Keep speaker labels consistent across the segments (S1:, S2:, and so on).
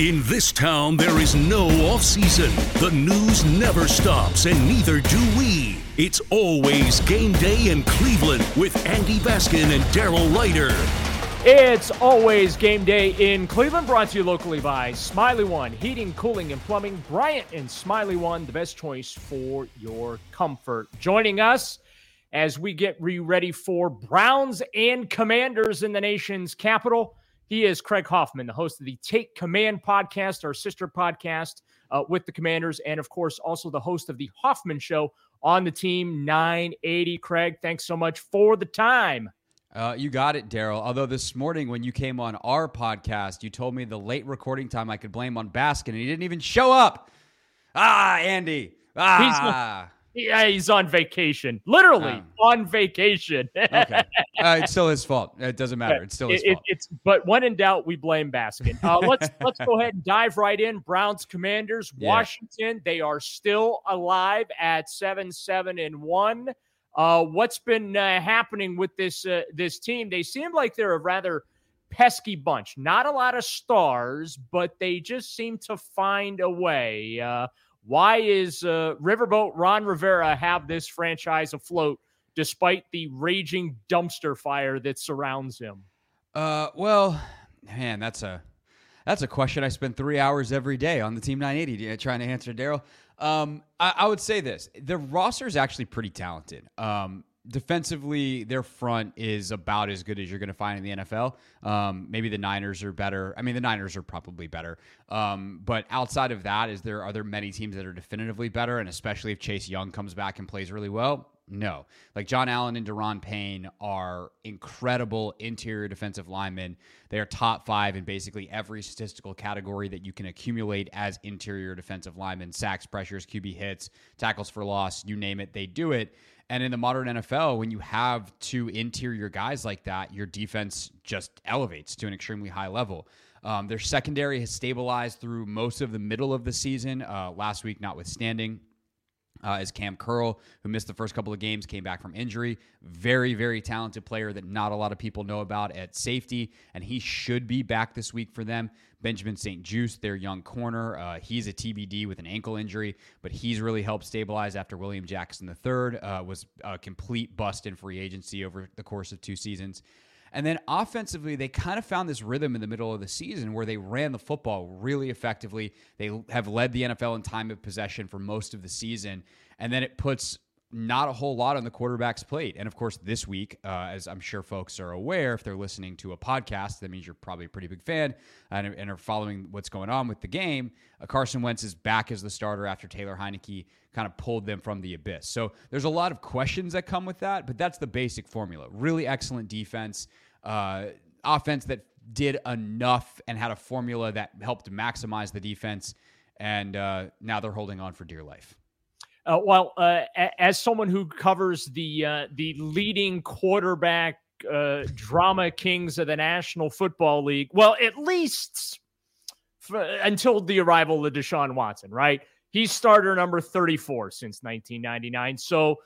S1: In this town, there is no off season. The news never stops, and neither do we. It's always game day in Cleveland with Andy Baskin and Daryl Ruiter.
S2: It's always game day in Cleveland, brought to you locally by Smylie One Heating, Cooling, and Plumbing. Bryant and Smylie One, the best choice for your comfort. Joining us as we get re ready for Browns and Commanders in the nation's capital. He is Craig Hoffman, the host of the Take Command podcast, our sister podcast uh, with the Commanders, and of course, also the host of the Hoffman Show on the team 980. Craig, thanks so much for the time.
S3: Uh, you got it, Daryl. Although this morning when you came on our podcast, you told me the late recording time I could blame on Baskin, and he didn't even show up. Ah, Andy. Ah.
S2: Yeah, he's on vacation. Literally
S3: Um.
S2: on vacation.
S3: okay. Uh, it's still his fault. It doesn't matter. It's still his
S2: It- it-
S3: fault.
S2: it's but when in doubt, we blame Baskin. Uh, let's let's go ahead and dive right in. Browns Commanders,
S3: Yeah.
S2: Washington. They are still alive at seven seven and one. Uh, what's been uh, happening with this uh, this team? They seem like they're a rather pesky bunch. Not a lot of stars, but they just seem to find a way. Uh, why is uh, Riverboat Ron Rivera have this franchise afloat despite the raging dumpster fire that surrounds him?
S3: Uh, well, man, that's a that's a question I spend three hours every day on the Team 980 trying to answer, Daryl. Um, I, I would say this: the roster is actually pretty talented. Um, defensively, their front is about as good as you're going to find in the NFL. Um, maybe the Niners are better. I mean, the Niners are probably better. Um, but outside of that, is there are there many teams that are definitively better? And especially if Chase Young comes back and plays really well, no. Like John Allen and Daron Payne are incredible interior defensive linemen. They are top five in basically every statistical category that you can accumulate as interior defensive linemen sacks, pressures, QB hits, tackles for loss, you name it, they do it. And in the modern NFL, when you have two interior guys like that, your defense just elevates to an extremely high level. Um, their secondary has stabilized through most of the middle of the season, uh, last week notwithstanding uh, is Cam Curl, who missed the first couple of games, came back from injury. Very, very talented player that not a lot of people know about at safety, and he should be back this week for them. Benjamin St-Juste, their young corner, uh, he's a TBD with an ankle injury, but he's really helped stabilize after William Jackson III uh, was a complete bust in free agency over the course of two seasons. And then offensively, they kind of found this rhythm in the middle of the season where they ran the football really effectively. They have led the NFL in time of possession for most of the season. And then it puts not a whole lot on the quarterback's plate. And of course, this week, uh, as I'm sure folks are aware, if they're listening to a podcast, that means you're probably a pretty big fan and, and are following what's going on with the game. Uh, Carson Wentz is back as the starter after Taylor Heinicke kind of pulled them from the abyss. So there's a lot of questions that come with that, but that's the basic formula. Really excellent defense, uh, offense that did enough and had a formula that helped maximize the defense. And uh, now they're holding on for dear life.
S2: Uh, well, uh, as someone who covers the uh, the leading quarterback uh, drama kings of the National Football League, well, at least until the arrival of Deshaun Watson, right? He's starter number 34 since 1999. So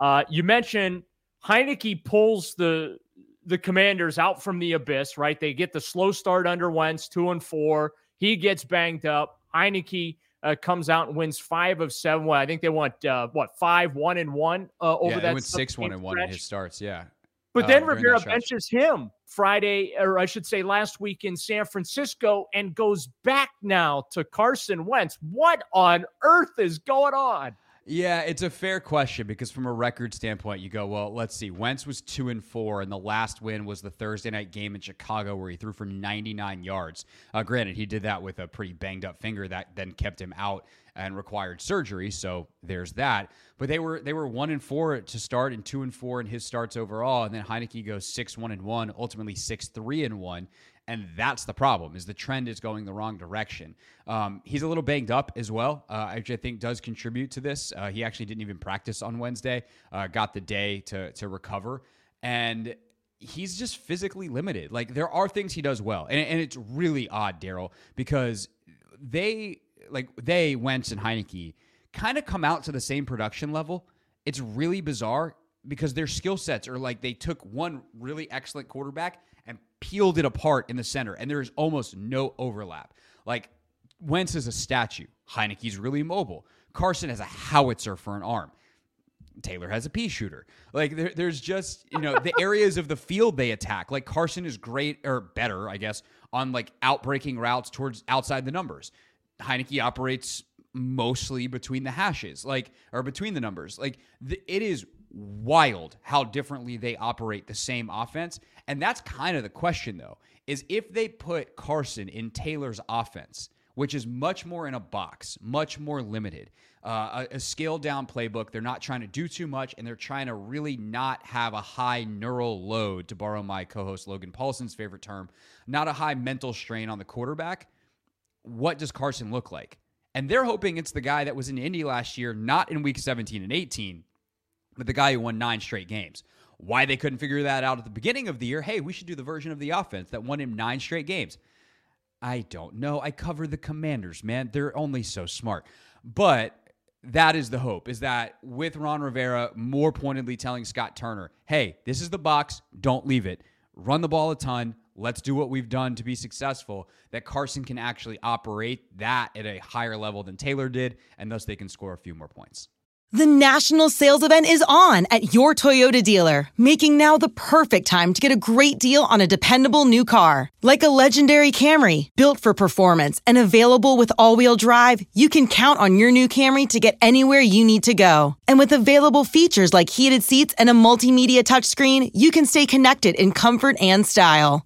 S2: uh, you mentioned Heinicke pulls the the Commanders out from the abyss, right? They get the slow start under Wentz, two and four. He gets banged up. Heinicke uh, comes out and wins five of seven. Well, I think they went uh, what five, one and one uh, over
S3: yeah,
S2: that.
S3: went six, one and one in his starts. Yeah,
S2: but uh, then Rivera benches him Friday, or I should say last week in San Francisco, and goes back now to Carson Wentz. What on earth is going on?
S3: Yeah, it's a fair question because from a record standpoint, you go, well, let's see. Wentz was two and four, and the last win was the Thursday night game in Chicago where he threw for 99 yards. Uh, granted, he did that with a pretty banged up finger that then kept him out and required surgery. So there's that. But they were they were one and four to start and two and four in his starts overall, and then Heinicke goes six one and one, ultimately six three and one and that's the problem is the trend is going the wrong direction um, he's a little banged up as well uh, which i think does contribute to this uh, he actually didn't even practice on wednesday uh, got the day to, to recover and he's just physically limited like there are things he does well and, and it's really odd daryl because they like they wentz and Heinicke kind of come out to the same production level it's really bizarre because their skill sets are like they took one really excellent quarterback and peeled it apart in the center, and there is almost no overlap. Like Wentz is a statue. Heinicke's really mobile. Carson has a howitzer for an arm. Taylor has a pea shooter. Like there, there's just you know the areas of the field they attack. Like Carson is great or better, I guess, on like outbreaking routes towards outside the numbers. Heinicke operates mostly between the hashes, like or between the numbers. Like the, it is wild how differently they operate the same offense. And that's kind of the question, though, is if they put Carson in Taylor's offense, which is much more in a box, much more limited, uh, a, a scaled down playbook. They're not trying to do too much, and they're trying to really not have a high neural load, to borrow my co host Logan Paulsen's favorite term, not a high mental strain on the quarterback. What does Carson look like? And they're hoping it's the guy that was in Indy last year, not in week 17 and 18, but the guy who won nine straight games. Why they couldn't figure that out at the beginning of the year? Hey, we should do the version of the offense that won him nine straight games. I don't know. I cover the commanders, man. They're only so smart. But that is the hope is that with Ron Rivera more pointedly telling Scott Turner, hey, this is the box. Don't leave it. Run the ball a ton. Let's do what we've done to be successful. That Carson can actually operate that at a higher level than Taylor did, and thus they can score a few more points.
S4: The national sales event is on at your Toyota dealer, making now the perfect time to get a great deal on a dependable new car. Like a legendary Camry, built for performance and available with all wheel drive, you can count on your new Camry to get anywhere you need to go. And with available features like heated seats and a multimedia touchscreen, you can stay connected in comfort and style.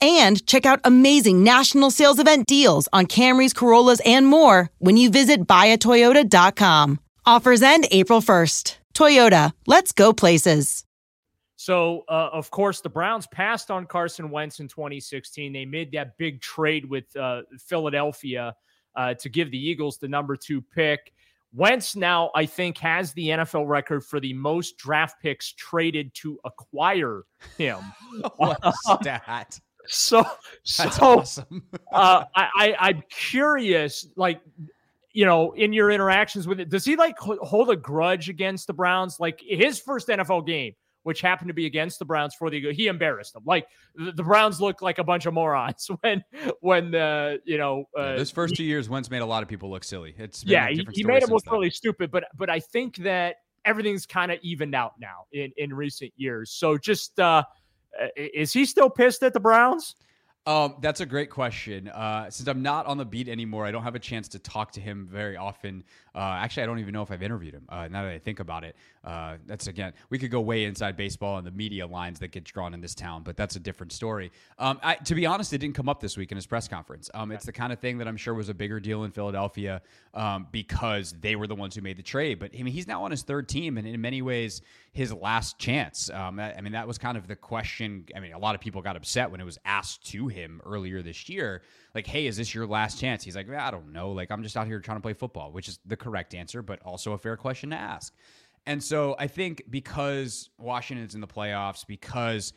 S4: and check out amazing national sales event deals on Camrys, Corollas, and more when you visit buyatoyota.com. Offers end April 1st. Toyota, let's go places.
S2: So, uh, of course, the Browns passed on Carson Wentz in 2016. They made that big trade with uh, Philadelphia uh, to give the Eagles the number two pick. Wentz now, I think, has the NFL record for the most draft picks traded to acquire him.
S3: what a stat.
S2: So,
S3: That's
S2: so
S3: awesome.
S2: uh, I, I, I'm curious, like, you know, in your interactions with it, does he like hold a grudge against the Browns? Like his first NFL game which happened to be against the Browns for the he embarrassed them. Like the, the Browns look like a bunch of morons when when the you know
S3: uh, yeah, this first
S2: he,
S3: two years Wentz made a lot of people look silly. It's
S2: yeah, he, he made them look really stupid, but but I think that everything's kind of evened out now in in recent years. So just uh is he still pissed at the Browns?
S3: Um, that's a great question. Uh, since I'm not on the beat anymore, I don't have a chance to talk to him very often. Uh, actually, I don't even know if I've interviewed him. Uh, now that I think about it, uh, that's again, we could go way inside baseball and the media lines that get drawn in this town, but that's a different story. Um, I, to be honest, it didn't come up this week in his press conference. Um, it's the kind of thing that I'm sure was a bigger deal in Philadelphia um, because they were the ones who made the trade. But I mean, he's now on his third team, and in many ways, his last chance. Um, I mean, that was kind of the question. I mean, a lot of people got upset when it was asked to him earlier this year, like, "Hey, is this your last chance?" He's like, "I don't know. Like, I'm just out here trying to play football," which is the correct answer, but also a fair question to ask. And so I think because Washington's in the playoffs, because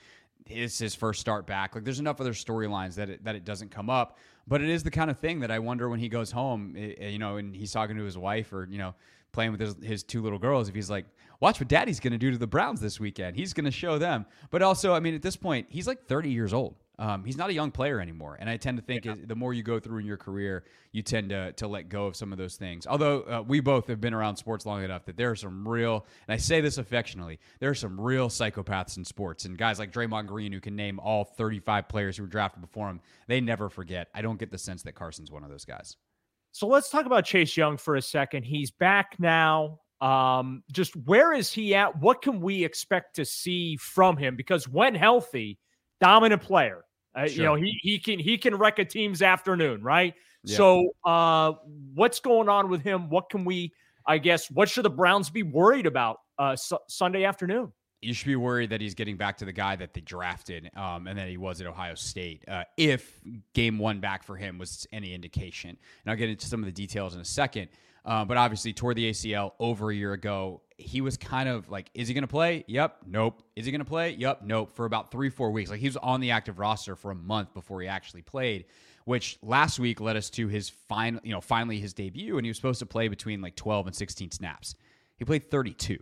S3: it's his first start back, like there's enough other storylines that it, that it doesn't come up. But it is the kind of thing that I wonder when he goes home, eh, eh, you know, and he's talking to his wife or you know playing with his, his two little girls, if he's like, watch what daddy's going to do to the Browns this weekend. He's going to show them. But also, I mean, at this point, he's like 30 years old. Um, he's not a young player anymore, and I tend to think yeah. the more you go through in your career, you tend to to let go of some of those things. Although uh, we both have been around sports long enough that there are some real, and I say this affectionately, there are some real psychopaths in sports, and guys like Draymond Green who can name all 35 players who were drafted before him. They never forget. I don't get the sense that Carson's one of those guys.
S2: So let's talk about Chase Young for a second. He's back now. Um, just where is he at? What can we expect to see from him? Because when healthy, dominant player. Uh, sure. You know, he he can he can wreck a team's afternoon, right? Yeah. So, uh, what's going on with him? What can we? I guess what should the Browns be worried about uh, su- Sunday afternoon?
S3: you should be worried that he's getting back to the guy that they drafted um, and that he was at Ohio State. Uh, if game one back for him was any indication, and I'll get into some of the details in a second. Uh, but obviously, toward the ACL over a year ago, he was kind of like, is he going to play? Yep. Nope. Is he going to play? Yep. Nope. For about three, four weeks. Like he was on the active roster for a month before he actually played, which last week led us to his final, you know, finally his debut, and he was supposed to play between like 12 and 16 snaps. He played 32.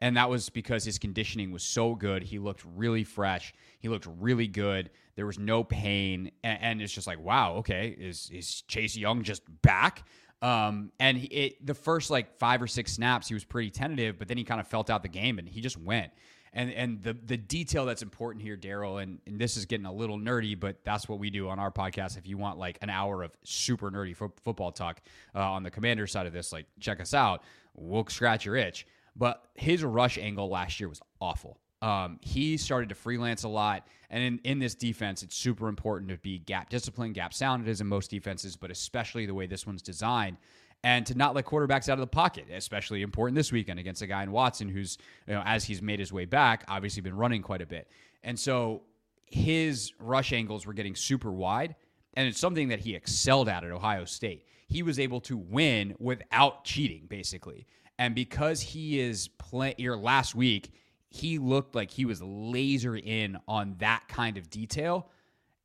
S3: And that was because his conditioning was so good. He looked really fresh. He looked really good. There was no pain. And, and it's just like, wow, okay, is, is Chase Young just back? Um, and it, the first like five or six snaps, he was pretty tentative, but then he kind of felt out the game and he just went. And and the the detail that's important here, Daryl, and, and this is getting a little nerdy, but that's what we do on our podcast. If you want like an hour of super nerdy fo- football talk uh, on the commander side of this, like check us out. We'll scratch your itch. But his rush angle last year was awful. Um, he started to freelance a lot. And in, in this defense, it's super important to be gap disciplined, gap sound. It is in most defenses, but especially the way this one's designed. And to not let quarterbacks out of the pocket, especially important this weekend against a guy in Watson who's, you know, as he's made his way back, obviously been running quite a bit. And so his rush angles were getting super wide. And it's something that he excelled at at Ohio State. He was able to win without cheating, basically. And because he is playing here last week, he looked like he was laser in on that kind of detail.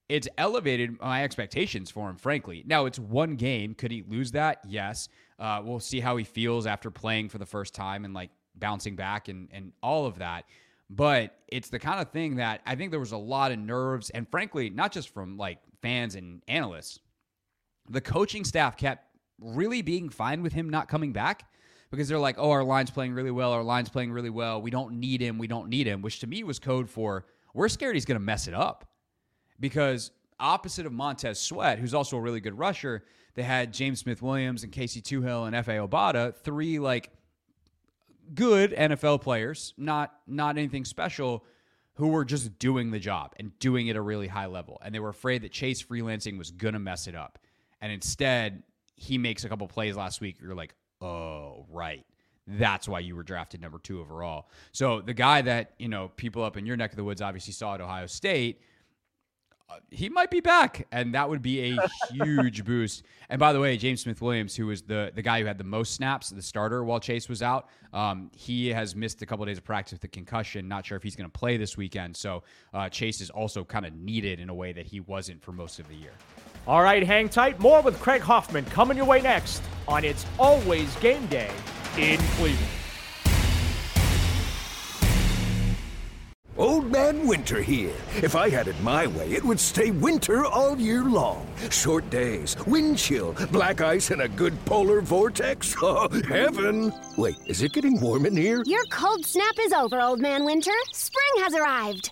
S3: It's elevated my expectations for him, frankly. Now, it's one game. Could he lose that? Yes. Uh, we'll see how he feels after playing for the first time and like bouncing back and, and all of that. But it's the kind of thing that I think there was a lot of nerves, and frankly, not just from like fans and analysts. The coaching staff kept really being fine with him not coming back because they're like, oh, our line's playing really well. Our line's playing really well. We don't need him. We don't need him, which to me was code for we're scared he's going to mess it up. Because opposite of Montez Sweat, who's also a really good rusher, they had James Smith Williams and Casey Toohill and Efe Obada, three like good NFL players, not not anything special, who were just doing the job and doing it at a really high level. And they were afraid that Chase freelancing was gonna mess it up. And instead, he makes a couple plays last week. You're like, oh, right. That's why you were drafted number two overall. So the guy that, you know, people up in your neck of the woods obviously saw at Ohio State, uh, he might be back, and that would be a huge boost. And by the way, James Smith Williams, who was the the guy who had the most snaps, the starter while Chase was out, um, he has missed a couple of days of practice with a concussion. Not sure if he's going to play this weekend. So uh, Chase is also kind of needed in a way that he wasn't for most of the year.
S2: All right, hang tight. More with Craig Hoffman coming your way next on It's Always Game Day in Cleveland.
S5: Old Man Winter here. If I had it my way, it would stay winter all year long. Short days, wind chill, black ice, and a good polar vortex. Oh, heaven! Wait, is it getting warm in here?
S6: Your cold snap is over, Old Man Winter. Spring has arrived.